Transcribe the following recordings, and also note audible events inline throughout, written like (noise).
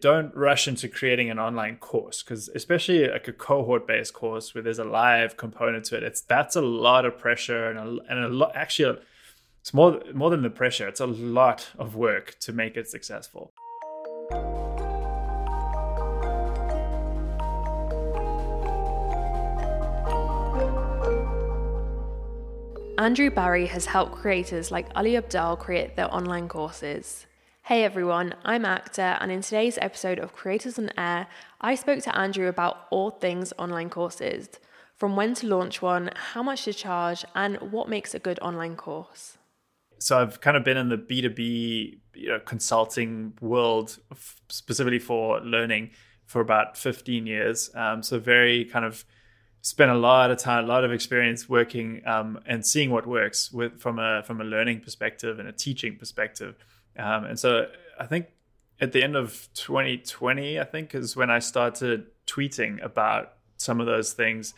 don't rush into creating an online course because especially like a cohort based course where there's a live component to it it's that's a lot of pressure and a, and a lot actually it's more more than the pressure it's a lot of work to make it successful Andrew Barry has helped creators like Ali Abdaal create their online courses. Hey everyone, I'm Akta, and in today's episode of Creators on Air, I spoke to Andrew about all things online courses from when to launch one, how much to charge, and what makes a good online course. So I've kind of been in the B2B you know, consulting world, specifically for learning, for about 15 years. Um, so very kind of spent a lot of time, a lot of experience working um, and seeing what works with from a from a learning perspective and a teaching perspective. Um, and so I think at the end of 2020, I think is when I started tweeting about some of those things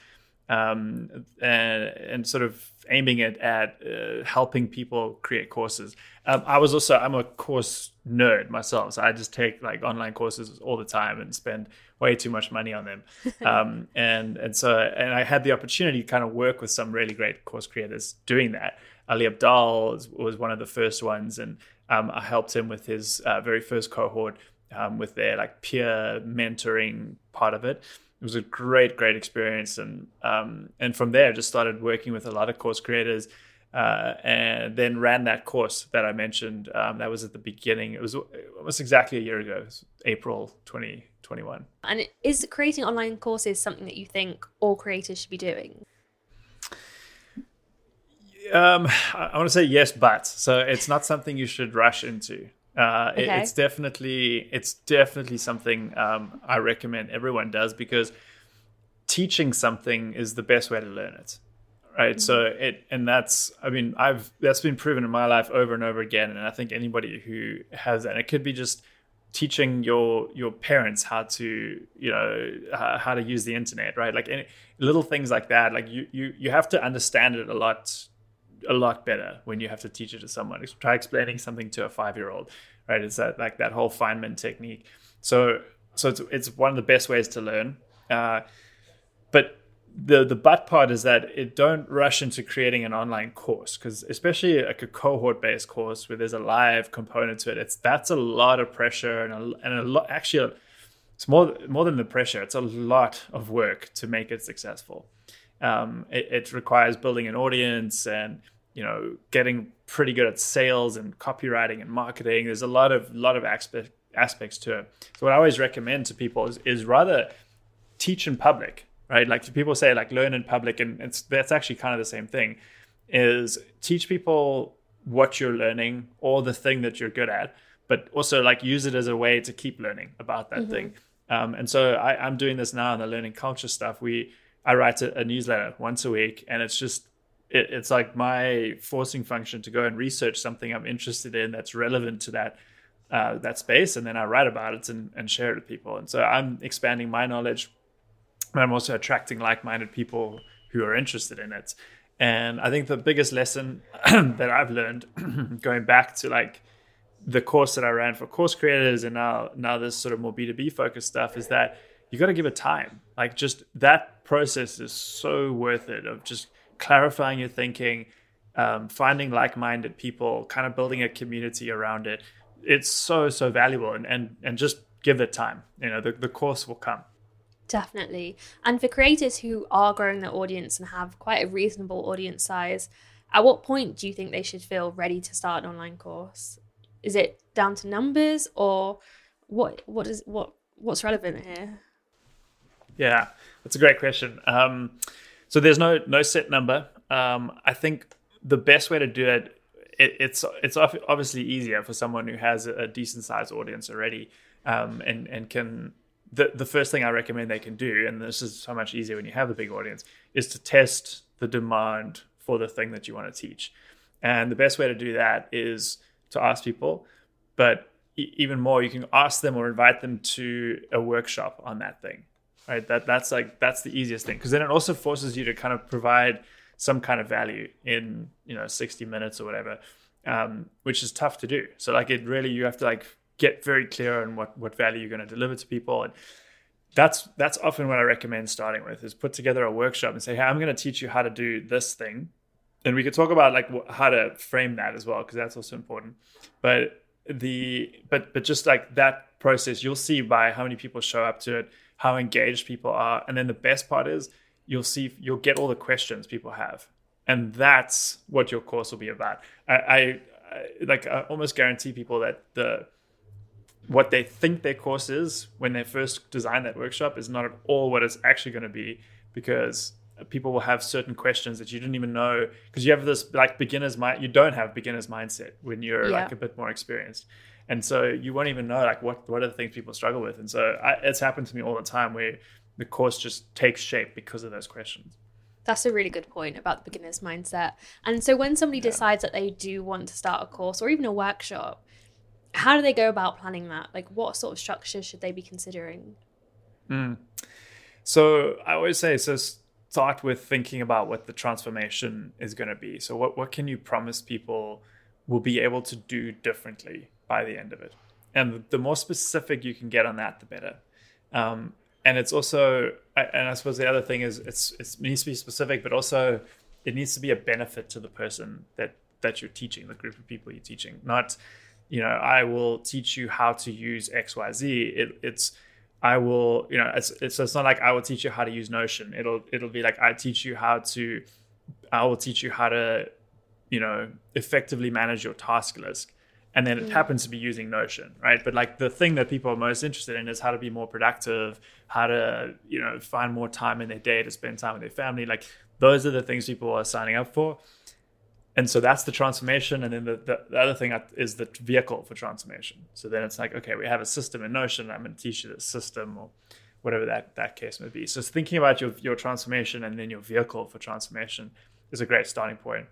um, and, and, sort of aiming it at uh, helping people create courses. Um, I was also I'm a course nerd myself, so I just take like online courses all the time and spend way too much money on them. (laughs) Um, and and so and I had the opportunity to kind of work with some really great course creators doing that. Ali Abdaal was, was one of the first ones, and um, I helped him with his uh, very first cohort um, with their like peer mentoring part of it. It was a great, great experience, and um, and from there, I just started working with a lot of course creators, uh, and then ran that course that I mentioned. Um, that was at the beginning. It was almost exactly a year ago, April twenty twenty one. And is creating online courses something that you think all creators should be doing? Um, I want to say yes, but so it's not something you should rush into. Uh, okay. it, it's definitely it's definitely something um, I recommend everyone does because teaching something is the best way to learn it, right? Mm-hmm. So it and that's I mean I've that's been proven in my life over and over again, and I think anybody who has that it could be just teaching your your parents how to you know how to use the internet right like any, little things like that like you you you have to understand it a lot a lot better when you have to teach it to someone. Try explaining something to a five year old, right? It's that like that whole Feynman technique. So so it's it's one of the best ways to learn. Uh, but the the but part is that it don't rush into creating an online course because especially like a cohort based course where there's a live component to it. It's that's a lot of pressure and a, and a lot actually. It's more more than the pressure. It's a lot of work to make it successful. Um, it, it, requires building an audience and you know getting pretty good at sales and copywriting and marketing. There's a lot of lot of aspect, aspects to it. So what I always recommend to people is, is rather teach in public, right? Like people say like learn in public, and it's that's actually kind of the same thing. Is teach people what you're learning or the thing that you're good at, but also like use it as a way to keep learning about that mm-hmm. thing. Um, and so I, I'm doing this now in the learning culture stuff. We I write a, a newsletter once a week, and it's just it, it's like my forcing function to go and research something I'm interested in that's relevant to that uh, that space, and then I write about it and, and share it with people. And so I'm expanding my knowledge, but I'm also attracting like-minded people who are interested in it. And I think the biggest lesson (clears throat) that I've learned (clears throat) going back to like the course that I ran for course creators and now now this sort of more B2B focused stuff is that you got to give it time. Like just that process is so worth it of just clarifying your thinking, um, finding like-minded people, kind of building a community around it. It's so so valuable, and and and just give it time. You know, the the course will come. Definitely. And for creators who are growing their audience and have quite a reasonable audience size, at what point do you think they should feel ready to start an online course? Is it down to numbers or what what is what what's relevant here? Yeah, that's a great question. Um, so there's no no set number. Um, I think the best way to do it, it it's it's obviously easier for someone who has a decent sized audience already, um, and and can the the first thing I recommend they can do, and this is so much easier when you have a big audience, is to test the demand for the thing that you want to teach, and the best way to do that is to ask people, but even more, you can ask them or invite them to a workshop on that thing right? That that's like that's the easiest thing. Because then it also forces you to kind of provide some kind of value in you know 60 minutes or whatever um, which is tough to do. So like it really you have to like get very clear on what what value you're going to deliver to people. And that's that's often what I recommend starting with is put together a workshop and say, hey, I'm going to teach you how to do this thing, and we could talk about like how to frame that as well because that's also important. But the but but just like that process, you'll see by how many people show up to it, how engaged people are, and then the best part is you'll see you'll get all the questions people have, and that's what your course will be about. I, I, I like I almost guarantee people that the what they think their course is when they first design that workshop is not at all what it's actually going to be because people will have certain questions that you didn't even know because you have this like beginner's mind you don't have beginner's mindset when you're yeah. like a bit more experienced and so you won't even know like what what are the things people struggle with and so I, it's happened to me all the time where the course just takes shape because of those questions that's a really good point about the beginner's mindset and so when somebody yeah. decides that they do want to start a course or even a workshop how do they go about planning that? Like, what sort of structure should they be considering? Mm. So I always say, so start with thinking about what the transformation is going to be. So what what can you promise people will be able to do differently by the end of it? And the more specific you can get on that, the better. Um, and it's also, and I suppose the other thing is, it's it needs to be specific, but also it needs to be a benefit to the person that that you're teaching, the group of people you're teaching, not you know, I will teach you how to use X, Y, Z. It, it's I will, you know, it's, it's it's not like I will teach you how to use Notion. It'll it'll be like I teach you how to, I will teach you how to, you know, effectively manage your task list. And then it mm. happens to be using Notion, right? But like the thing that people are most interested in is how to be more productive, how to, you know, find more time in their day to spend time with their family. Like those are the things people are signing up for and so that's the transformation and then the, the, the, other thing is the vehicle for transformation so then it's like okay we have a system in notion i'm going to teach you this system or whatever that, that case may be so thinking about your, your transformation and then your vehicle for transformation is a great starting point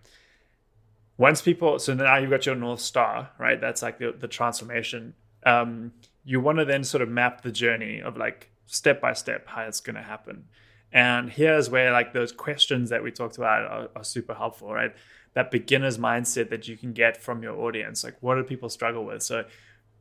once people so now you've got your north star right that's like the, the transformation um, you want to then sort of map the journey of like step by step how it's going to happen and here's where like those questions that we talked about are, are super helpful right that beginner's mindset that you can get from your audience. Like, what do people struggle with? So,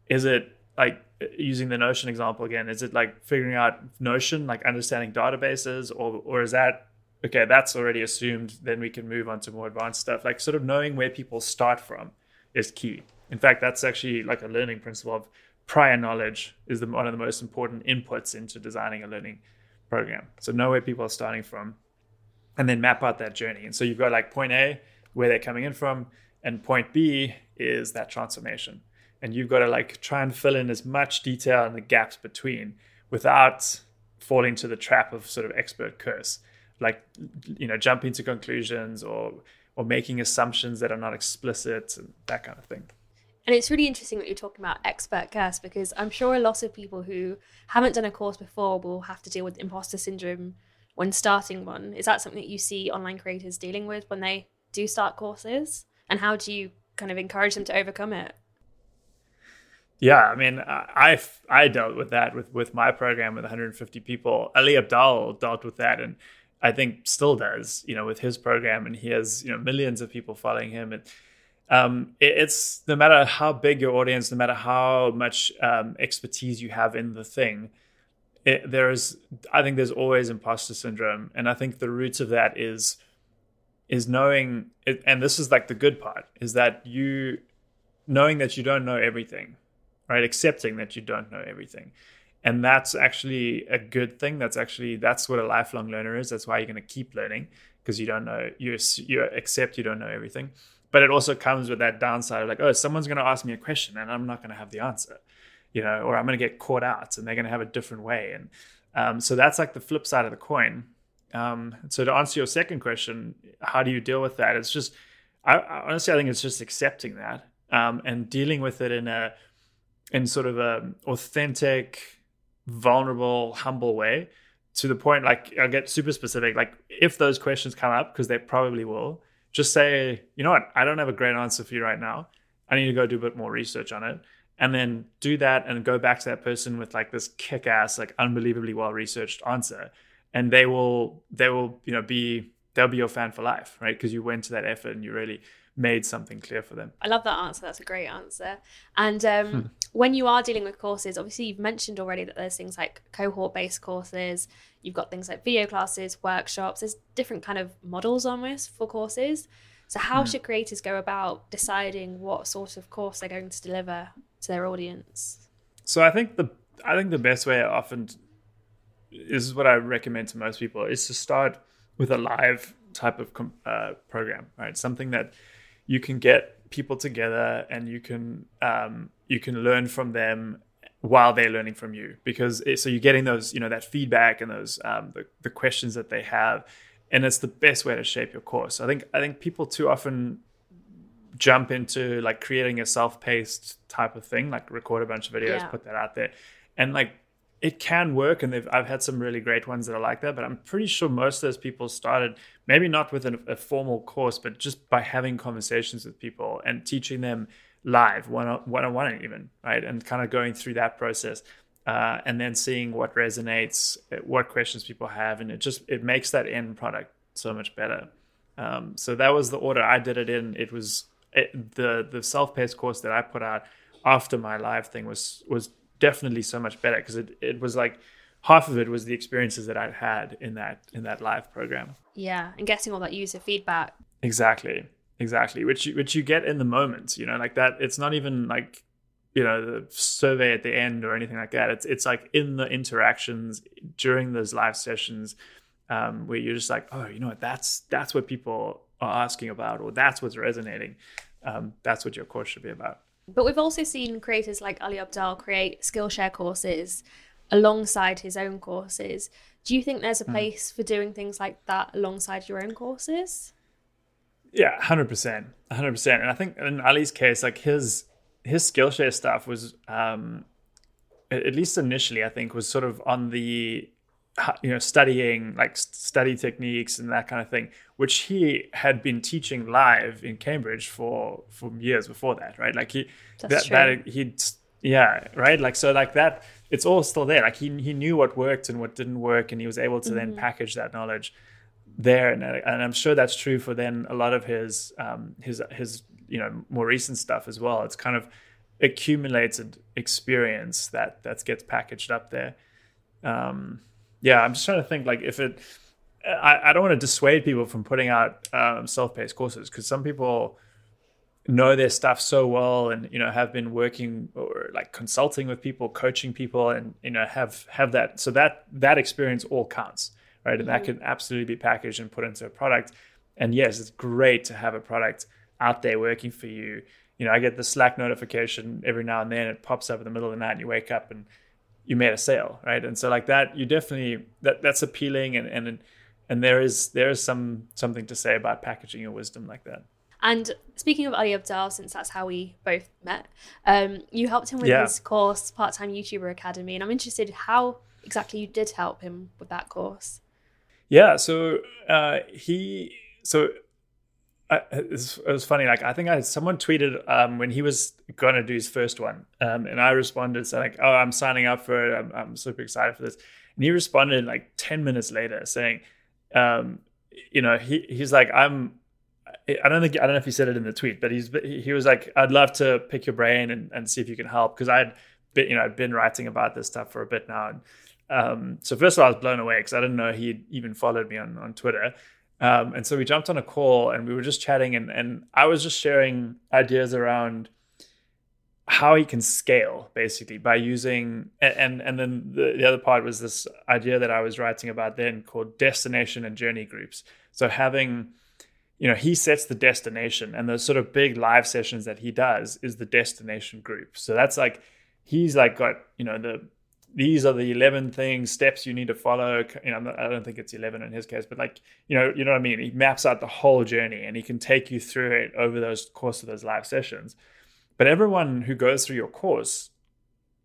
is it like using the Notion example again? Is it like figuring out Notion, like understanding databases, or or is that okay? That's already assumed. Then we can move on to more advanced stuff. Like, sort of knowing where people start from is key. In fact, that's actually like a learning principle of prior knowledge is the, one of the most important inputs into designing a learning program. So know where people are starting from, and then map out that journey. And so you've got like point A where they're coming in from. And point B is that transformation. And you've got to like try and fill in as much detail in the gaps between without falling to the trap of sort of expert curse. Like, you know, jumping to conclusions or or making assumptions that are not explicit and that kind of thing. And it's really interesting that you're talking about expert curse because I'm sure a lot of people who haven't done a course before will have to deal with imposter syndrome when starting one. Is that something that you see online creators dealing with when they do start courses and how do you kind of encourage them to overcome it yeah i mean i i dealt with that with with my program with 150 people ali abdaal dealt with that and i think still does you know with his program and he has you know millions of people following him. And um, it, it's no matter how big your audience no matter how much um, expertise you have in the thing it, there's i think there's always imposter syndrome. And i think the roots of that is is knowing and this is like the good part is that you knowing that you don't know everything right? Accepting that you don't know everything and that's actually a good thing. That's actually that's what a lifelong learner is. That's why you're going to keep learning because you don't know you you accept you don't know everything. But it also comes with that downside of like oh someone's going to ask me a question and i'm not going to have the answer you know or i'm going to get caught out and they're going to have a different way. And um, so that's like the flip side of the coin. Um, so to answer your second question, how do you deal with that? It's just, I, honestly, I think it's just accepting that um, and dealing with it in a, in sort of a authentic, vulnerable, humble way. To the point, like I'll get super specific. Like if those questions come up, because they probably will, just say, you know what, I don't have a great answer for you right now. I need to go do a bit more research on it and then do that and go back to that person with like this kick ass like unbelievably well researched answer and they will they will you know be they'll be your fan for life, right? Because you went to that effort and you really made something clear for them. I love that answer. That's a great answer. And um, hmm. when you are dealing with courses, obviously you've mentioned already that there's things like cohort-based courses. You've got things like video classes, workshops. There's different kind of models almost for courses. So how hmm. should creators go about deciding what sort of course they're going to deliver to their audience? So I think the I think the best way often this is what I recommend to most people is to start with a live type of uh, program, right? Something that you can get people together and you can um, you can learn from them while they're learning from you. Because it, so you're getting those you know that feedback and those um, the, the questions that they have and it's the best way to shape your course. I think i think people too often jump into like creating a self-paced type of thing like record a bunch of videos yeah. put that out there. And like it can work and I've had some really great ones that are like that but I'm pretty sure most of those people started maybe not with a, a formal course but just by having conversations with people and teaching them live one on one, on one even right? And kind of going through that process uh, and then seeing what resonates what questions people have and it just it makes that end product so much better. Um, so that was the order I did it in. It was it, the the self-paced course that I put out after my live thing was was definitely so much better because it, it was like half of it was the experiences that I'd had in that in that live program. Yeah, and getting all that user feedback. Exactly, exactly. Which you, which you get in the moment, you know, like that. It's not even like you know the survey at the end or anything like that. It's it's like in the interactions during those live sessions um, where you're just like, oh, you know what, that's that's what people are asking about, or that's what's resonating. Um, that's what your course should be about. But we've also seen creators like Ali Abdaal create Skillshare courses alongside his own courses. Do you think there's a hmm. place mm. for doing things like that alongside your own courses? Yeah, hundred percent, hundred percent. And I think in Ali's case, like his his Skillshare stuff was, um, at least initially, I think was sort of on the you know studying like study techniques and that kind of thing which he had been teaching live in cambridge for for years before that right? Like he That's that, that he yeah right? Like so like that it's all still there. Like he, he knew what worked and what didn't work and he was able to mm-hmm. then package that knowledge there. And, and i'm sure that's true for then a lot of his um his his you know more recent stuff as well. It's kind of accumulated experience that that gets packaged up there. Um yeah, I'm just trying to think like if it. I, I don't want to dissuade people from putting out um, self-paced courses because some people know their stuff so well and you know have been working or like consulting with people coaching people and you know have have that so that that experience all counts right and mm-hmm. that can absolutely be packaged and put into a product and yes it's great to have a product out there working for you you know i get the slack notification every now and then it pops up in the middle of the night and you wake up and you made a sale, right? And so like that, you definitely that that's appealing, and and and there is there is some something to say about packaging your wisdom like that. And speaking of Ali Abdaal, since that's how we both met, um, you helped him with yeah. his course, Part Time YouTuber Academy, and I'm interested how exactly you did help him with that course. Yeah, so uh, he so I, it, was, it, was, funny. Like I think I someone tweeted um, when he was to do his first one, um, and I responded saying like, "Oh, I'm signing up for it. I'm, I'm, super excited for this." And he responded like ten minutes later saying, um, "You know, he he's like, I'm." I don't think I don't know if he said it in the tweet, but he's he was like, "I'd love to pick your brain and, and see if you can help," because I'd been you know I'd been writing about this stuff for a bit now. And, um, so first of all, I was blown away because I didn't know he even followed me on on Twitter. Um, and so we jumped on a call and we were just chatting, and, and I was just sharing ideas around how he can scale basically by using and and then the, the other part was this idea that I was writing about then called destination and journey groups. So having you know he sets the destination and those sort of big live sessions that he does is the destination group. So that's like he's like got you know the these are the 11 things steps you need to follow. You know i don't think it's 11 in his case but like you know you know what i mean? He maps out the whole journey and he can take you through it over those course of those live sessions. But everyone who goes through your course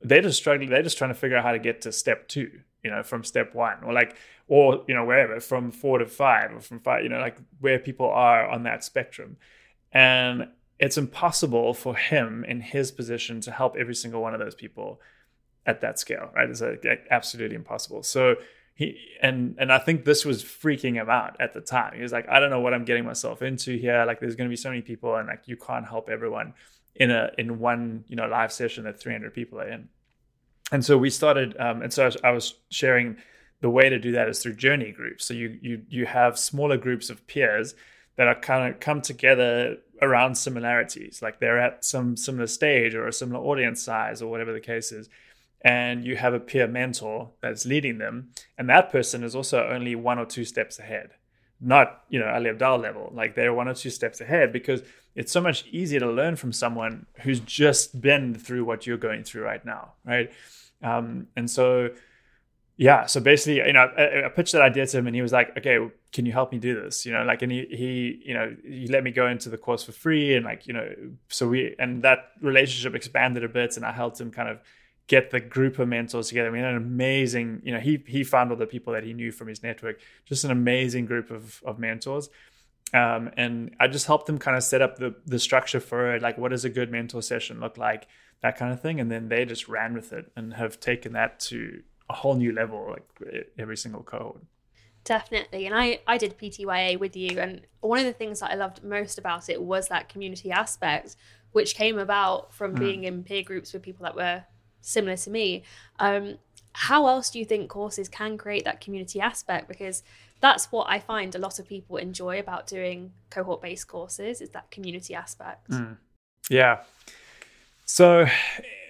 they're just struggling they're just trying to figure out how to get to step two you know from step one or like or you know wherever from four to five or from five you know like where people are on that spectrum. And it's impossible for him in his position to help every single one of those people at that scale, right? It's absolutely impossible. So he and and I think this was freaking him out at the time. He was like, I don't know what I'm getting myself into here. Like, there's going to be so many people, and like you can't help everyone in a in one you know live session that 300 people are in. And so we started, um, and so I was sharing the way to do that is through journey groups. So you you you have smaller groups of peers that are kind of come together around similarities, like they're at some similar stage or a similar audience size or whatever the case is and you have a peer mentor that's leading them and that person is also only one or two steps ahead. Not you know ali abdaal level like they're one or two steps ahead because it's so much easier to learn from someone who's just been through what you're going through right now right? Um, and so yeah so basically you know I, I, pitched that idea to him and he was like okay can you help me do this? You know like and he he you know he let me go into the course for free and like you know so we and that relationship expanded a bit and i helped him kind of get the group of mentors together. I mean, an amazing, you know, he he found all the people that he knew from his network, just an amazing group of of mentors. Um, and I just helped them kind of set up the the structure for it, like what does a good mentor session look like, that kind of thing. And then they just ran with it and have taken that to a whole new level, like every single cohort. Definitely. And I, I did PTYA with you. And one of the things that I loved most about it was that community aspect, which came about from mm. being in peer groups with people that were similar to me. Um, how else do you think courses can create that community aspect? Because that's what I find a lot of people enjoy about doing cohort based courses is that community aspect. Mm. Yeah. So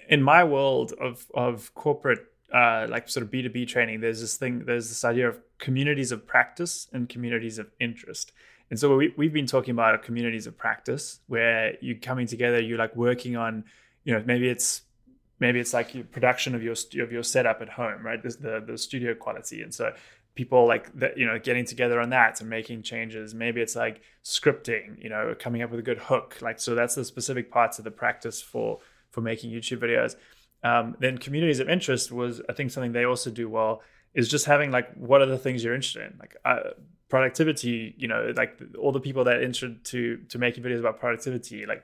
in my world of of corporate uh, like sort of B2B training, there's this thing, there's this idea of communities of practice and communities of interest. And so we, we've been talking about communities of practice where you're coming together, you're like working on, you know, maybe it's maybe it's like your production of your of your setup at home, right? The the studio quality, and so people like that, you know, getting together on that and making changes. Maybe it's like scripting, you know, coming up with a good hook. Like so, that's the specific parts of the practice for for making YouTube videos. Um, then communities of interest was, I think, something they also do well is just having like what are the things you're interested in, like. Uh, productivity you know like all the people that are interested to to making videos about productivity like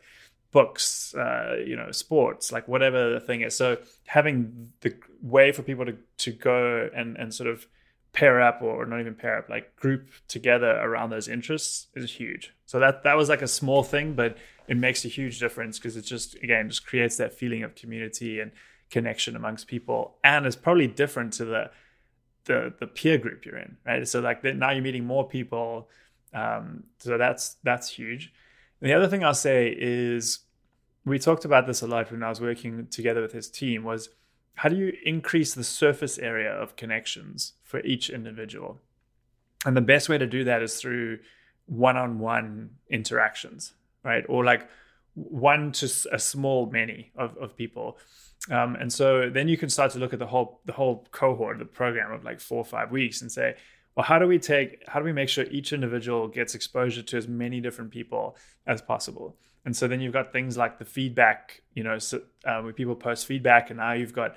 books, uh, you know, sports, like whatever the thing is. So having the way for people to to go and and sort of pair up or not even pair up, like group together around those interests is huge. So that that was like a small thing, but it makes a huge difference because it just again just creates that feeling of community and connection amongst people, and it's probably different to the the the peer group you're in, right? So like now you're meeting more people. Um, so that's that's huge. The other thing I'll say is we talked about this a lot when I was working together with his team was how do you increase the surface area of connections for each individual? And the best way to do that is through one-on-one interactions, right? Or like one to a small many of, of people. Um, and so then you can start to look at the whole the whole cohort, the program of like four or five weeks, and say, well, how do we take, how do we make sure each individual gets exposure to as many different people as possible? And so then you've got things like the feedback, you know, so, uh, where people post feedback, and now you've got,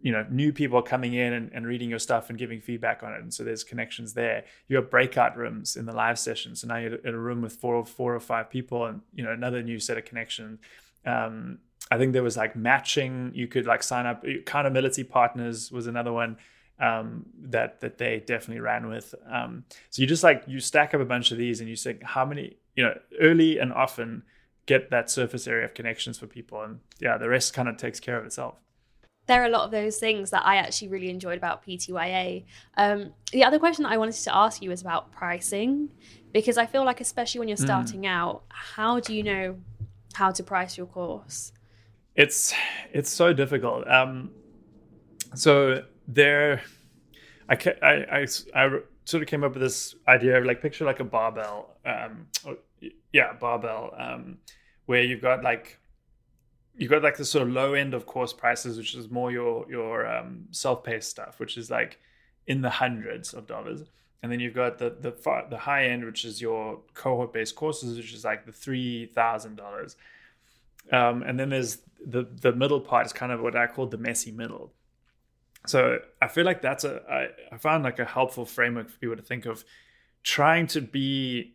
you know, new people coming in and, and reading your stuff and giving feedback on it. And so there's connections there. You have breakout rooms in the live session. So now you're in a room with four or four or five people, and you know, another new set of connections. Um, I think there was like matching. You could like sign up. Accountability partners was another one um, that that they definitely ran with. Um, so you just like you stack up a bunch of these and you say how many you know early and often get that surface area of connections for people, and yeah, the rest kind of takes care of itself. There are a lot of those things that I actually really enjoyed about PTYA. Um, the other question that I wanted to ask you is about pricing, because I feel like especially when you're hmm. starting mm. out, how do you know how to price your course? It's it's so difficult. Um, so there, I, I, I, I sort of came up with this idea of like picture like a barbell, um, or, yeah, barbell, um, where you've got like you've got like the sort of low end of course prices, which is more your your um, self-paced stuff, which is like in the hundreds of dollars, and then you've got the the far, the high end, which is your cohort-based courses, which is like the three thousand dollars, um, and then there's the the middle part is kind of what I call the messy middle, so I feel like that's a I, I found like a helpful framework for people to think of trying to be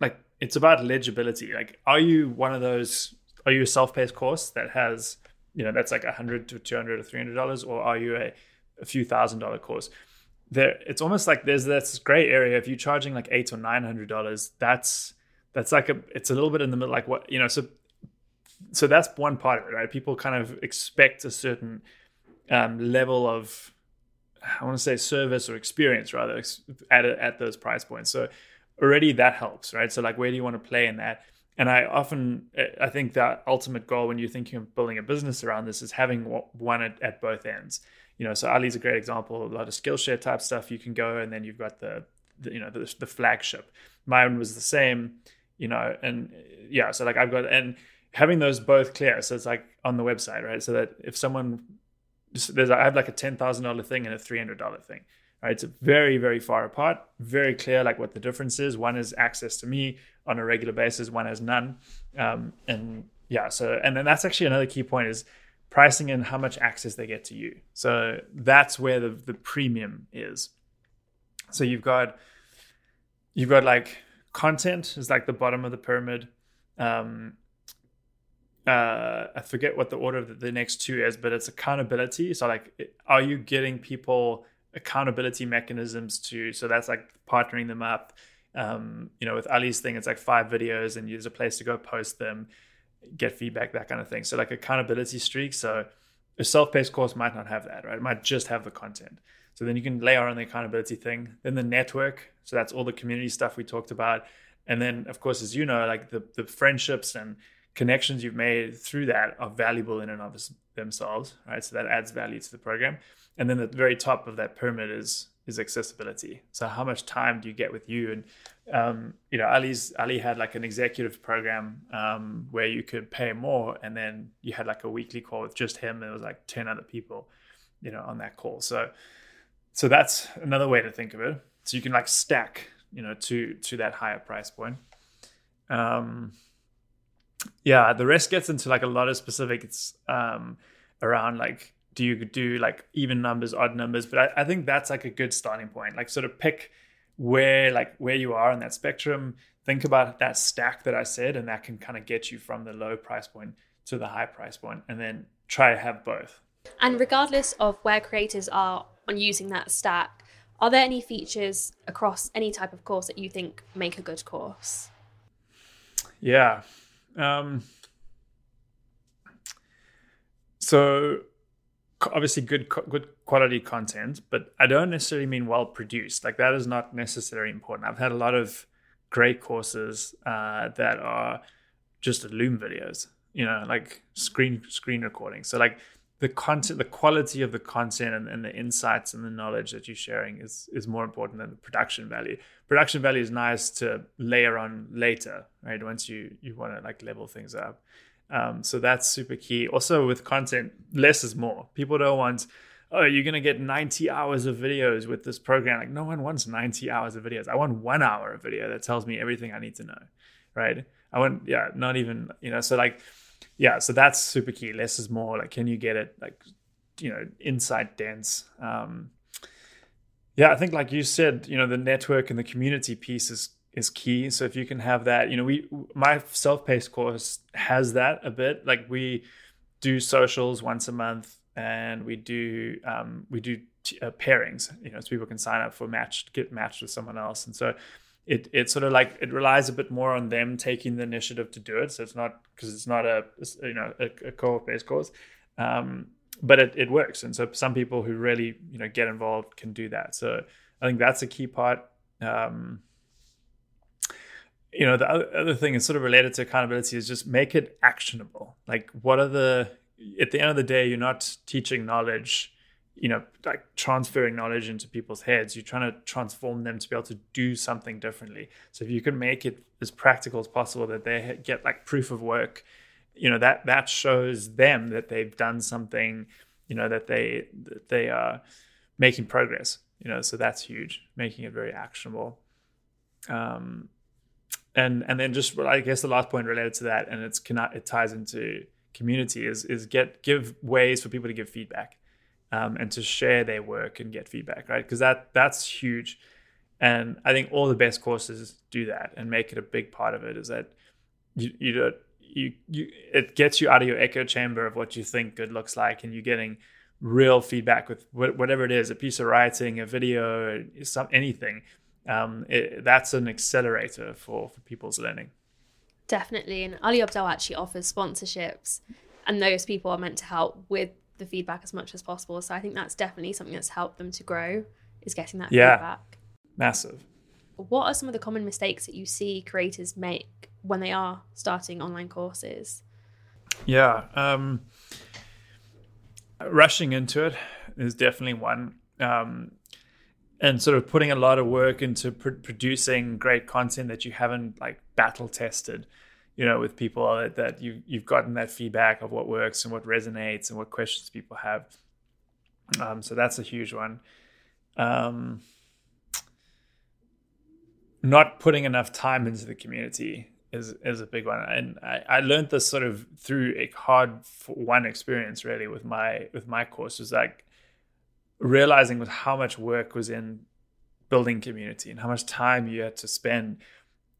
like it's about legibility. Like, are you one of those? Are you a self-paced course that has you know that's like a hundred to two hundred or three hundred dollars, or are you a, a few thousand dollar course? there it's almost like there's this gray area if you're charging like eight or nine hundred dollars that's that's like a it's a little bit in the middle like what you know so so that's one part of it right people kind of expect a certain um, level of i want to say service or experience rather at, at those price points so already that helps right so like where do you want to play in that and i often i think that ultimate goal when you're thinking of building a business around this is having one at, at both ends you know, so Ali's a great example. A lot of Skillshare type stuff you can go, and then you've got the, the you know the, the flagship. Mine was the same, you know, and yeah, so like I've got and having those both clear. So it's like on the website, right? So that if someone there's I have like a ten thousand dollar thing and a three hundred dollar thing. Right, it's very, very far apart. Very clear, like what the difference is. One is access to me on a regular basis. One has none. Um, and yeah, so and then that's actually another key point is pricing and how much access they get to you. So that's where the, the premium is. So you've got you've got like content is like the bottom of the pyramid. Um, uh, I forget what the order of the, next two is, but it's accountability. So like, are you getting people accountability mechanisms to? So that's like partnering them up. Um, you know, with Ali's thing, it's like five videos, and there's a place to go post them get feedback, that kind of thing. So like accountability streak. So a self-paced course might not have that, right? It might just have the content. So then you can layer on the accountability thing. Then the network. So that's all the community stuff we talked about. And then of course, as you know, like the the friendships and connections you've made through that are valuable in and of themselves, right? So that adds value to the program. And then the very top of that pyramid is is accessibility. So how much time do you get with you? And um, you know, Ali's Ali had like an executive program um, where you could pay more, and then you had like a weekly call with just him, and it was like ten other people, you know, on that call. So, so that's another way to think of it. So you can like stack, you know, to to that higher price point. Um, yeah, the rest gets into like a lot of specifics um, around like do you do like even numbers, odd numbers, but I, I think that's like a good starting point. Like sort of pick where like where you are on that spectrum think about that stack that i said and that can kind of get you from the low price point to the high price point and then try to have both. And regardless of where creators are on using that stack are there any features across any type of course that you think make a good course? Yeah um, so obviously good good quality content, but I don't necessarily mean well produced. Like that is not necessarily important. I've had a lot of great courses uh, that are just Loom videos, you know, like screen screen recording. So like the content, the quality of the content and, and, the insights and the knowledge that you're sharing is is more important than the production value. Production value is nice to layer on later, right? Once you you want to like level things up. Um, so that's super key. Also with content, less is more. People don't want oh, you're going to get 90 hours of videos with this program. Like, no one wants 90 hours of videos. I want one hour of video that tells me everything I need to know. Right. I want, yeah, not even, you know, so like, yeah, so that's super key. Less is more. Like, can you get it, like, you know, insight dense? Um, yeah, I think, like you said, you know, the network and the community piece is is key. So if you can have that, you know, we my self-paced course has that a bit. Like we do socials once a month and we do um, we do t- uh, pairings. You know, so people can sign up for matched, get matched with someone else, and so it it sort of like it relies a bit more on them taking the initiative to do it. So it's not because it's not a you know a, a cohort based course, um, but it it works. And so some people who really you know get involved can do that. So I think that's a key part. Um, you know, the other thing is sort of related to accountability is just make it actionable. Like, what are the at the end of the day, you're not teaching knowledge, you know, like transferring knowledge into people's heads. You're trying to transform them to be able to do something differently. So if you can make it as practical as possible that they get like proof of work, you know, that that shows them that they've done something, you know, that they that they are making progress. You know, so that's huge, making it very actionable. Um, and and then just I guess the last point related to that, and it's cannot it ties into community is is get give ways for people to give feedback um, and to share their work and get feedback, right? Because that that's huge, and I think all the best courses do that and make it a big part of it. Is that you you don't you you it gets you out of your echo chamber of what you think good looks like, and you're getting real feedback with whatever it is a piece of writing, a video, some, anything. Um, it, that's an accelerator for, for people's learning. Definitely. And Ali Abdaal actually offers sponsorships, and those people are meant to help with the feedback as much as possible. So I think that's definitely something that's helped them to grow is getting that yeah, feedback. Massive. What are some of the common mistakes that you see creators make when they are starting online courses? Yeah. Um, rushing into it is definitely one. Um, and sort of putting a lot of work into pr- producing great content that you haven't like battle tested you know with people that, that you you've gotten that feedback of what works and what resonates and what questions people have. Um, so that's a huge one. Um, not putting enough time into the community is is a big one. And I, I learned this sort of through a hard won experience really with my with my course was like realizing with how much work was in building community and how much time you had to spend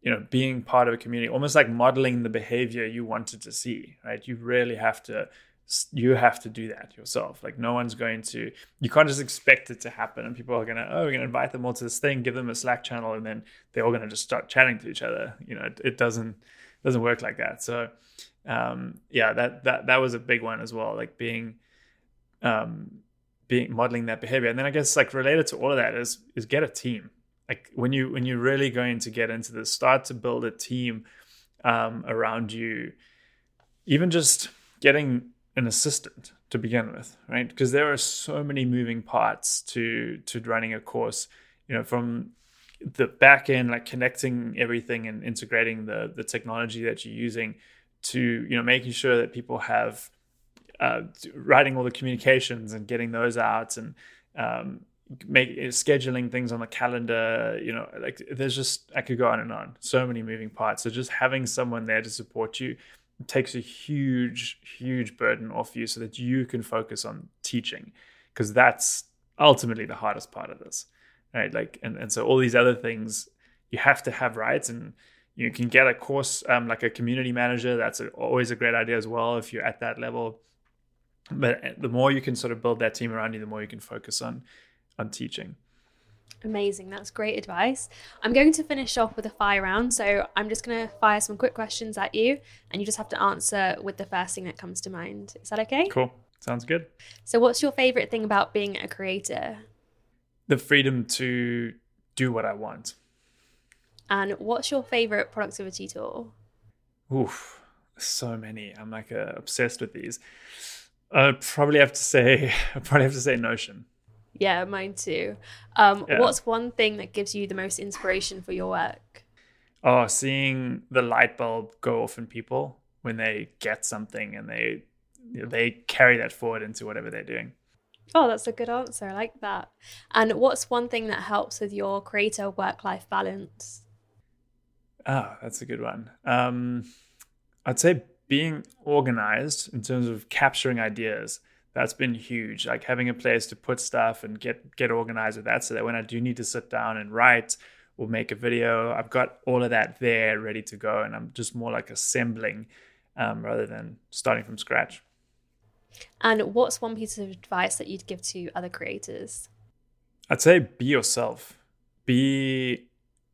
you know being part of a community almost like modeling the behavior you wanted to see right? You really have to you have to do that yourself. Like no one's going to you can't just expect it to happen and people are going to oh we're going to invite them all to this thing give them a slack channel and then they're all going to just start chatting to each other. You know it, it doesn't doesn't work like that. So um yeah that that that was a big one as well like being um being modeling that behavior. And then i guess like related to all of that is is get a team like when you when you're really going to get into this start to build a team um, around you. Even just getting an assistant to begin with right? Because there are so many moving parts to to running a course you know from the back end like connecting everything and integrating the the technology that you're using to you know making sure that people have uh, writing all the communications and getting those out and um, make scheduling things on the calendar you know like there's just i could go on and on. So many moving parts. So just having someone there to support you takes a huge huge burden off you so that you can focus on teaching because that's ultimately the hardest part of this right? Like and, and so all these other things you have to have rights and you can get a course um, like a community manager. That's a, always a great idea as well if you're at that level. But the more you can sort of build that team around you the more you can focus on and teaching. Amazing. That's great advice. I'm going to finish off with a fire round. So I'm just going to fire some quick questions at you, and you just have to answer with the first thing that comes to mind. Is that okay? Cool. Sounds good. So, what's your favorite thing about being a creator? The freedom to do what I want. And what's your favorite productivity tool? Oof, so many. I'm like uh, obsessed with these. I'd probably have to say, (laughs) I probably have to say Notion. Yeah, mine too. Um, yeah. What's one thing that gives you the most inspiration for your work? Oh, seeing the light bulb go off in people when they get something and they they carry that forward into whatever they're doing. Oh, that's a good answer. I like that. And what's one thing that helps with your creator work life balance? Oh, that's a good one. Um, I'd say being organized in terms of capturing ideas that's been huge. Like having a place to put stuff and get get organized with that so that when i do need to sit down and write or make a video i've got all of that there ready to go and i'm just more like assembling um, rather than starting from scratch. And what's one piece of advice that you'd give to other creators? I'd say be yourself. Be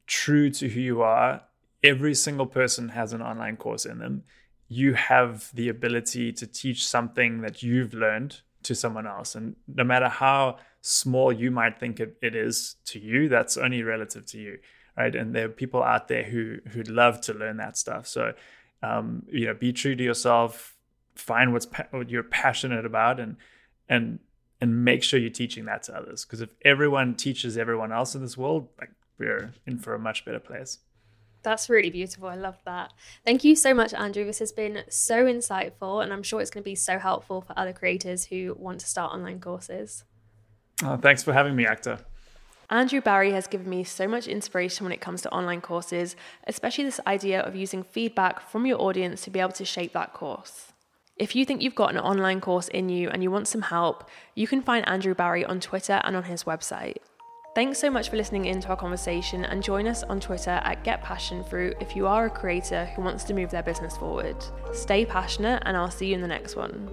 true to who you are. Every single person has an online course in them you have the ability to teach something that you've learned to someone else. And no matter how small you might think it, it is to you, that's only relative to you, right? And there are people out there who who'd love to learn that stuff. So, um, you know, be true to yourself. Find what's pa- what you're passionate about, and and and make sure you're teaching that to others. Because if everyone teaches everyone else in this world, like we're in for a much better place. That's really beautiful. I love that. Thank you so much, Andrew. This has been so insightful, and I'm sure it's going to be so helpful for other creators who want to start online courses. Oh, thanks for having me, Akta. Andrew Barry has given me so much inspiration when it comes to online courses, especially this idea of using feedback from your audience to be able to shape that course. If you think you've got an online course in you and you want some help, you can find Andrew Barry on Twitter and on his website. Thanks so much for listening into our conversation and join us on Twitter at Get Passionfroot if you are a creator who wants to move their business forward. Stay passionate and I'll see you in the next one.